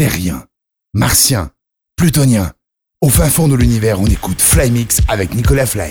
terriens, martiens, plutoniens. Au fin fond de l'univers, on écoute Fly Mix avec Nicolas Fly.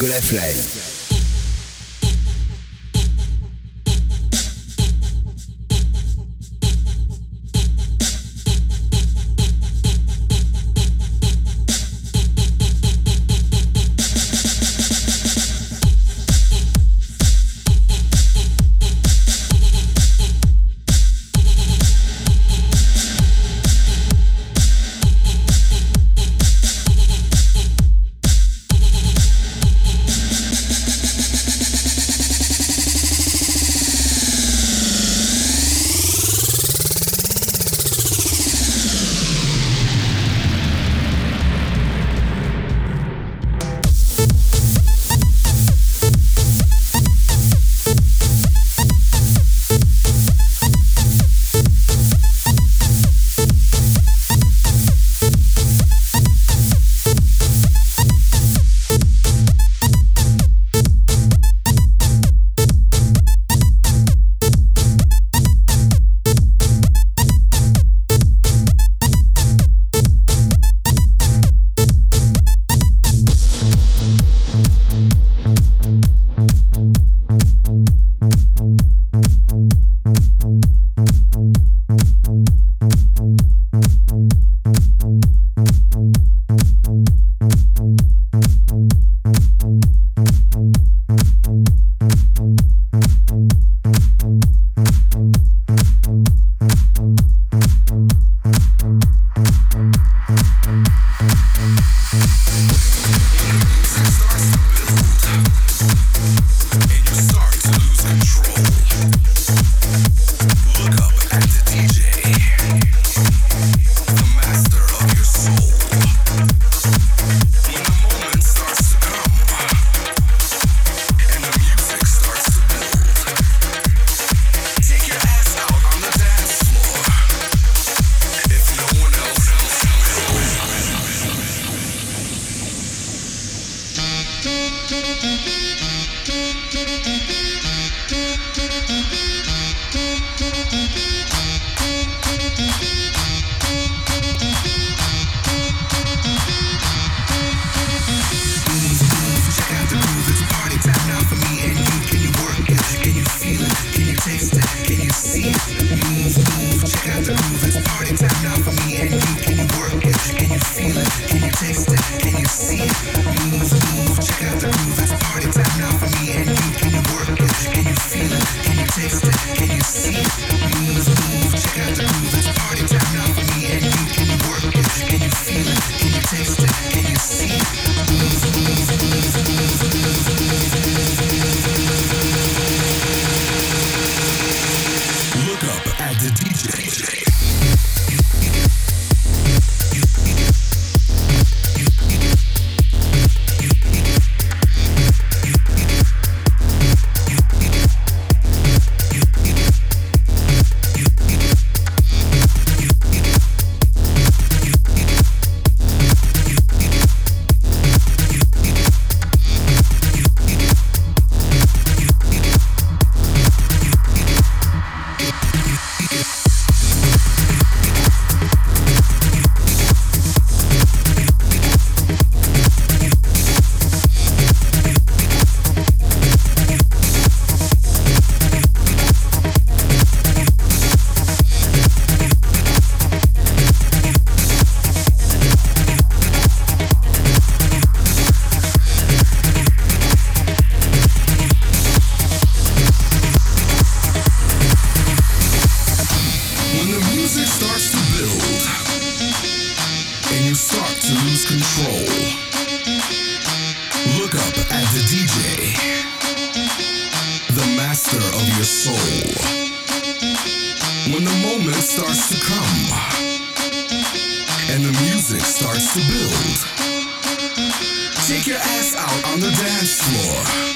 Nicolas Fly. of your soul. When the moment starts to come and the music starts to build, take your ass out on the dance floor.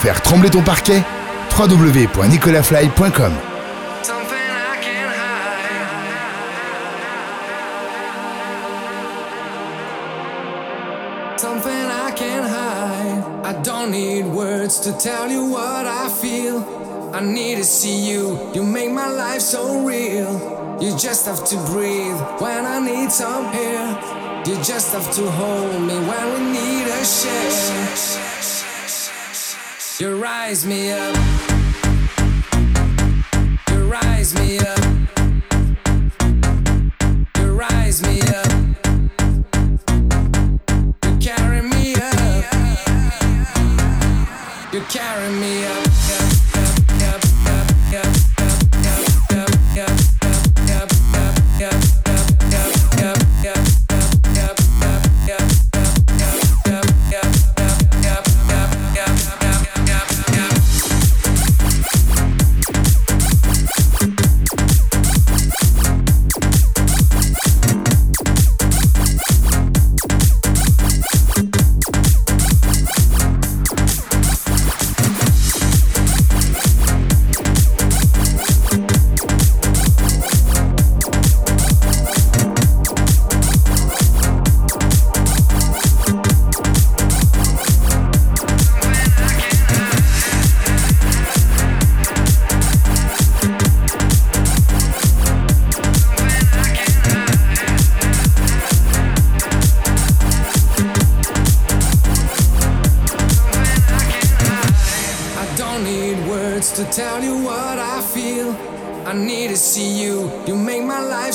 Faire trembler ton parquet www.nicolafly.com Something I can't hide. I don't need words to tell you what I feel. I need to see you. You make my life so real. You just have to breathe when I need some air. You just have to hold me when we need a share. You rise me up. You rise me up.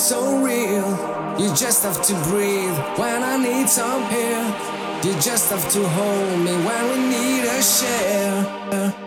so real. You just have to breathe when I need some air. You just have to hold me when we need a share.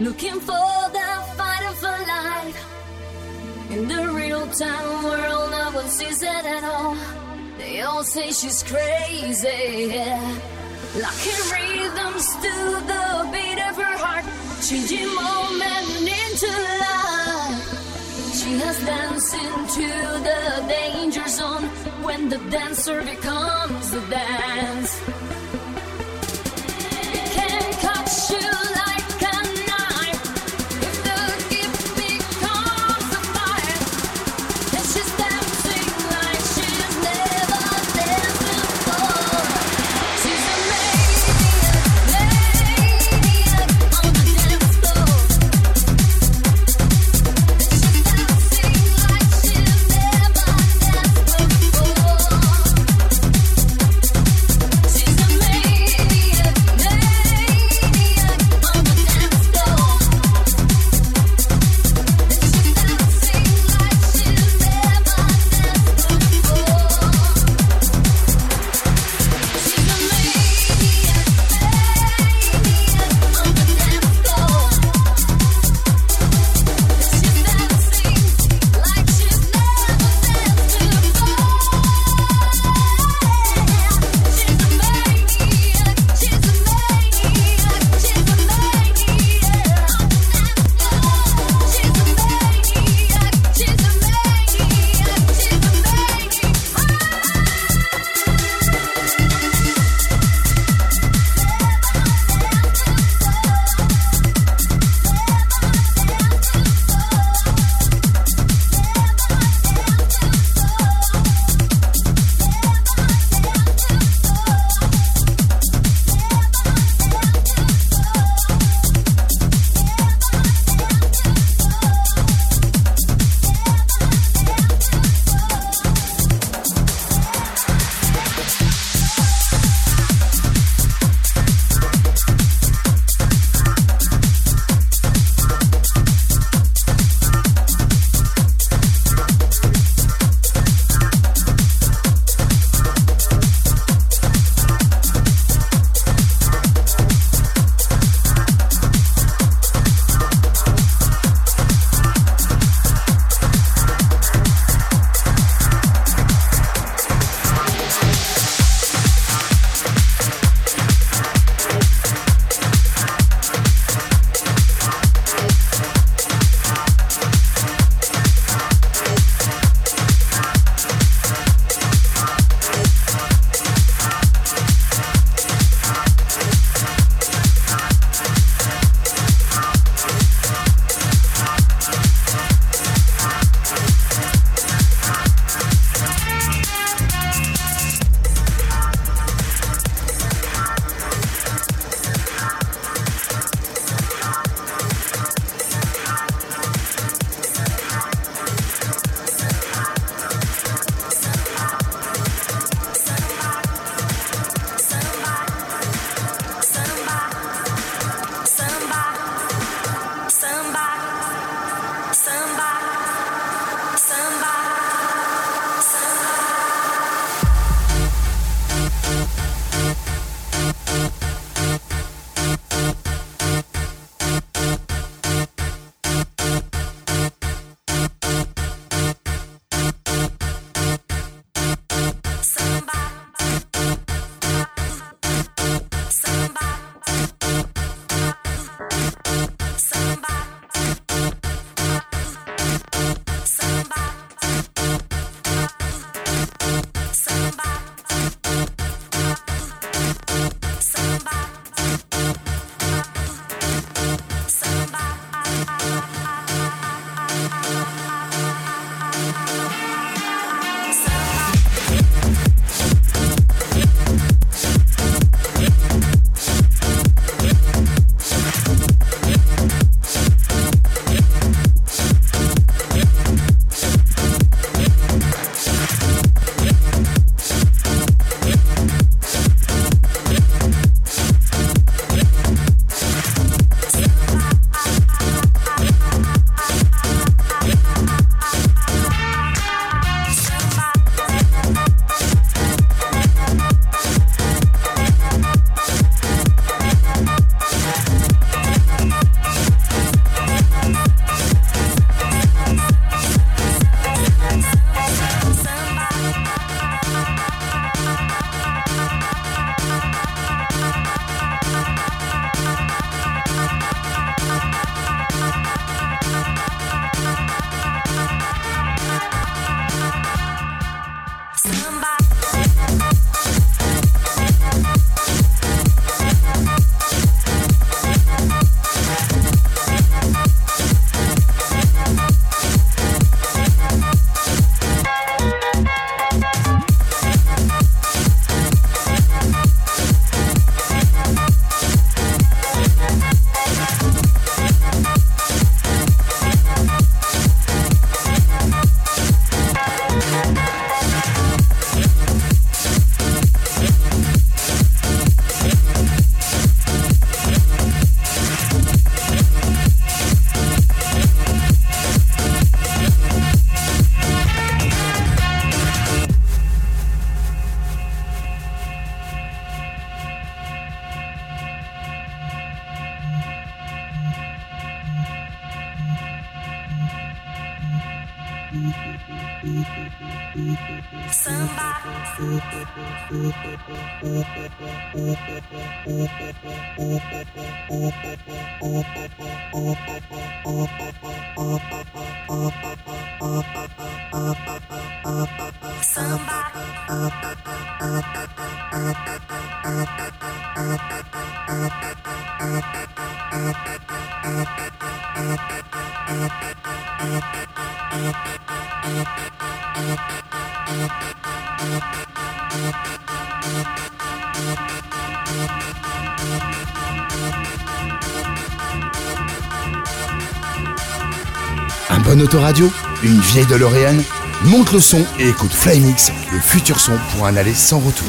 Looking for the fight of a life. In the real time world, no one sees it at all. They all say she's crazy. Locking rhythms to the beat of her heart, changing moment into life. She has danced into the danger zone when the dancer becomes the dance. Une vieille DeLorean, monte le son et écoute Flymix, le futur son pour un aller sans retour.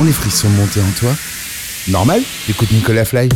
Les frissons monter en toi? Normal? Écoute Nicolas Fly.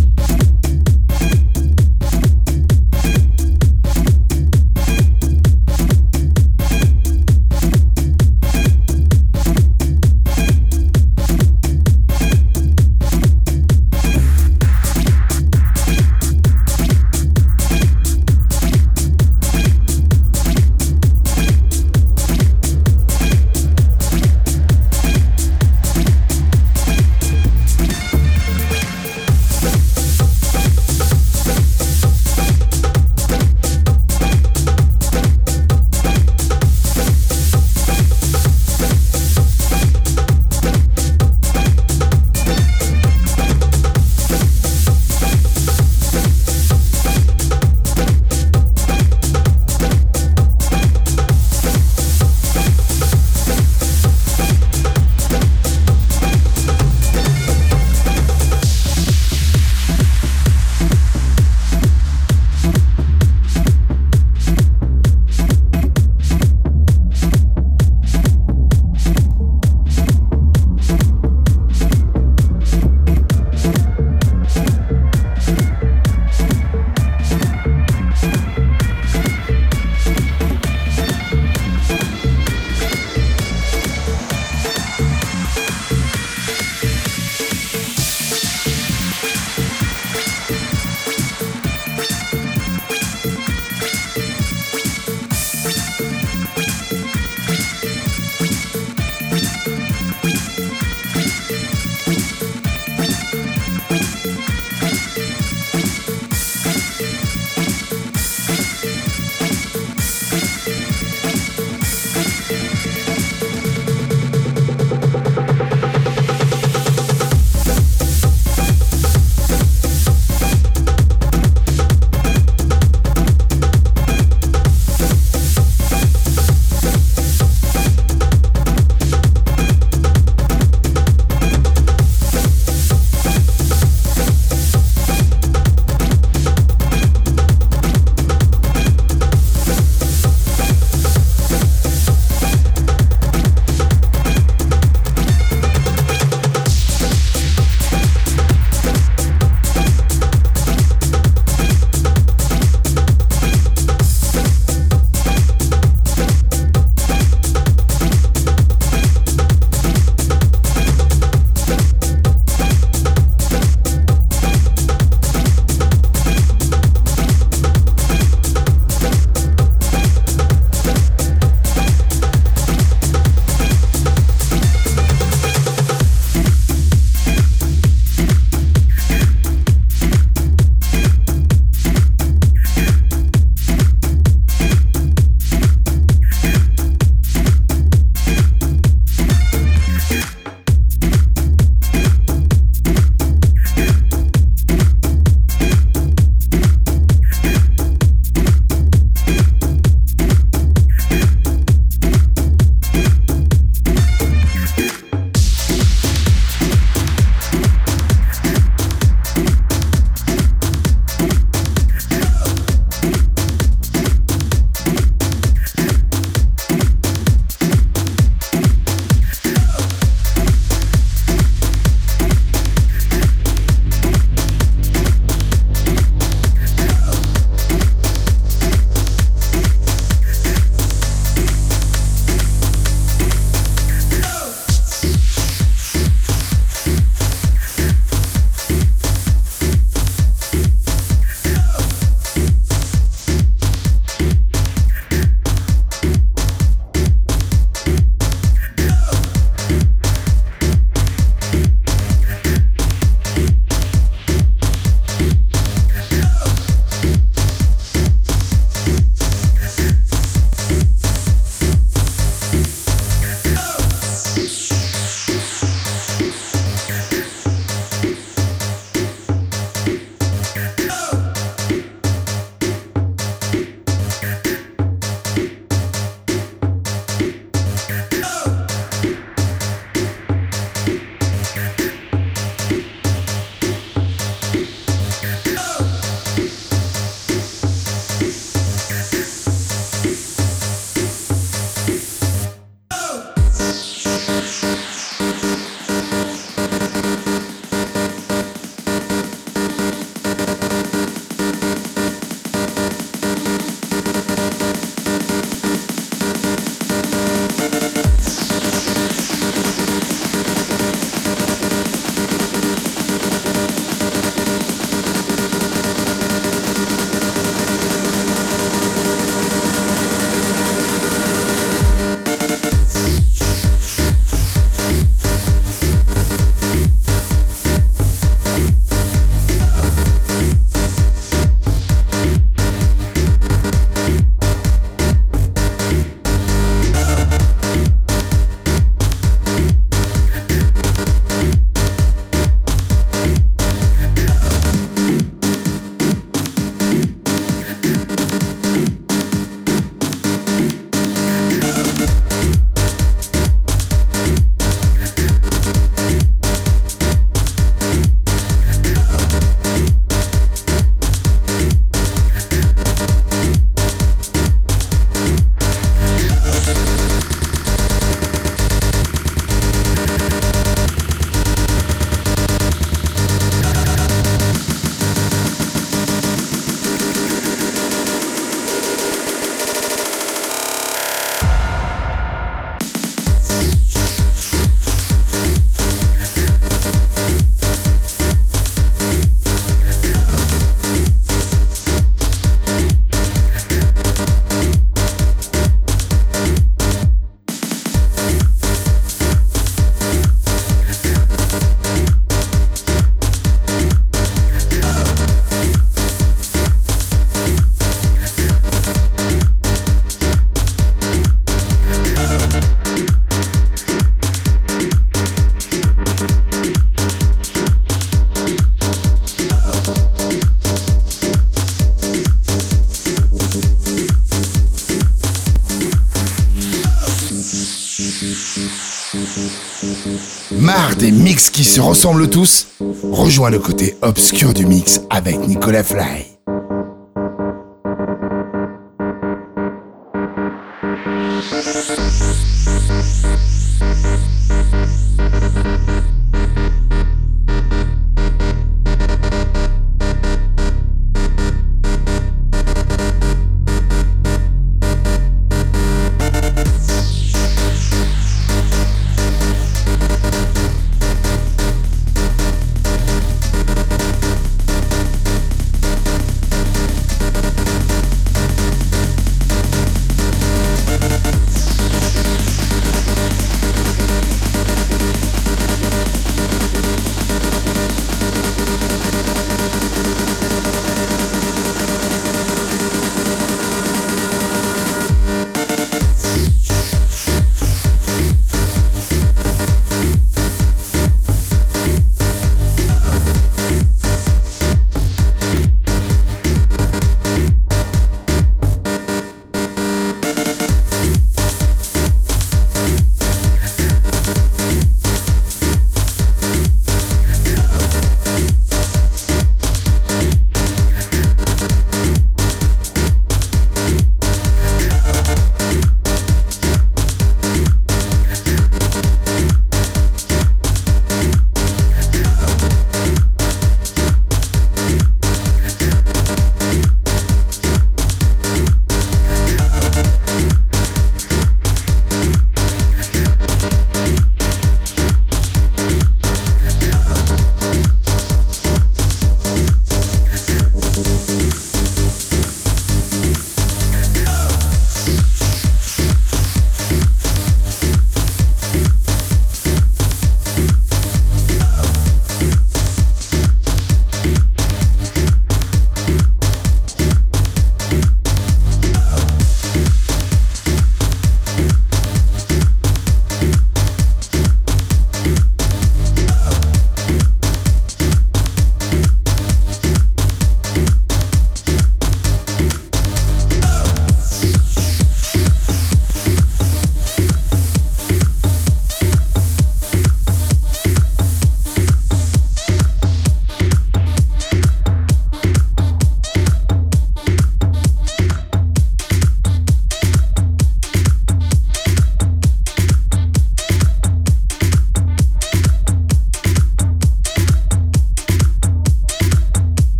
Ressemblent tous Rejoins le côté obscur du mix avec Nicolas Fly.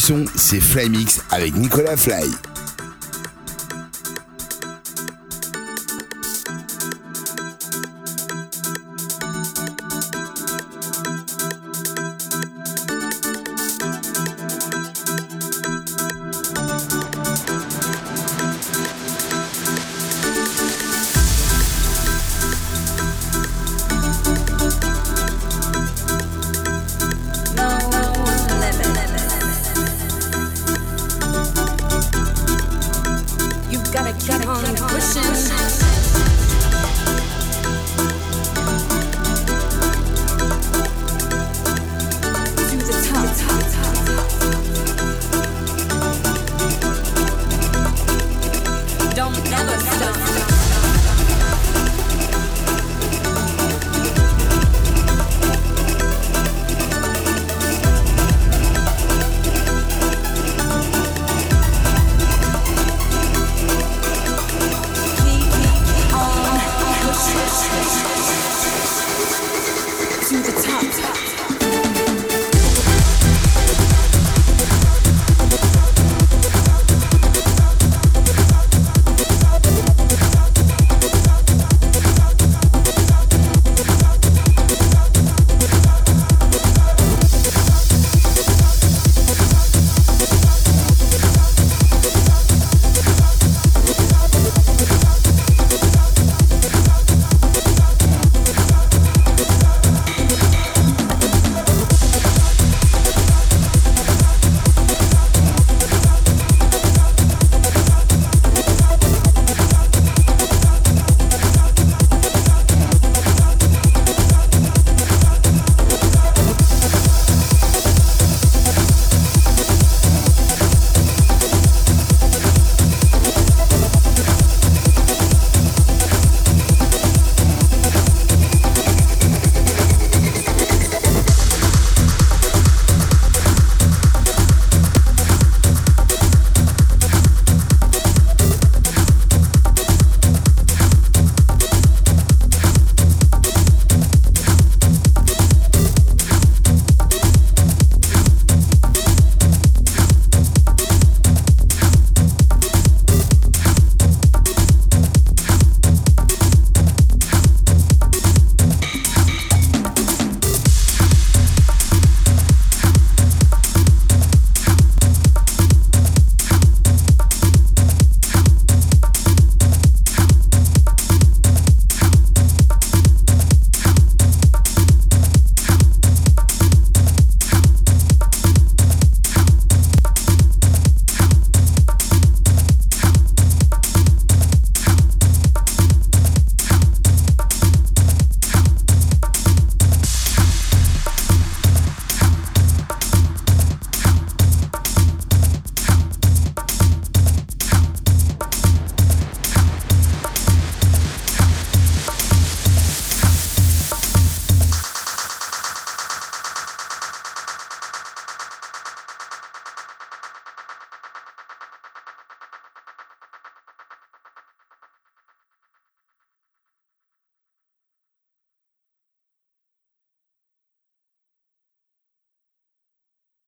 Du son, c'est Flymix avec Nicolas Fly.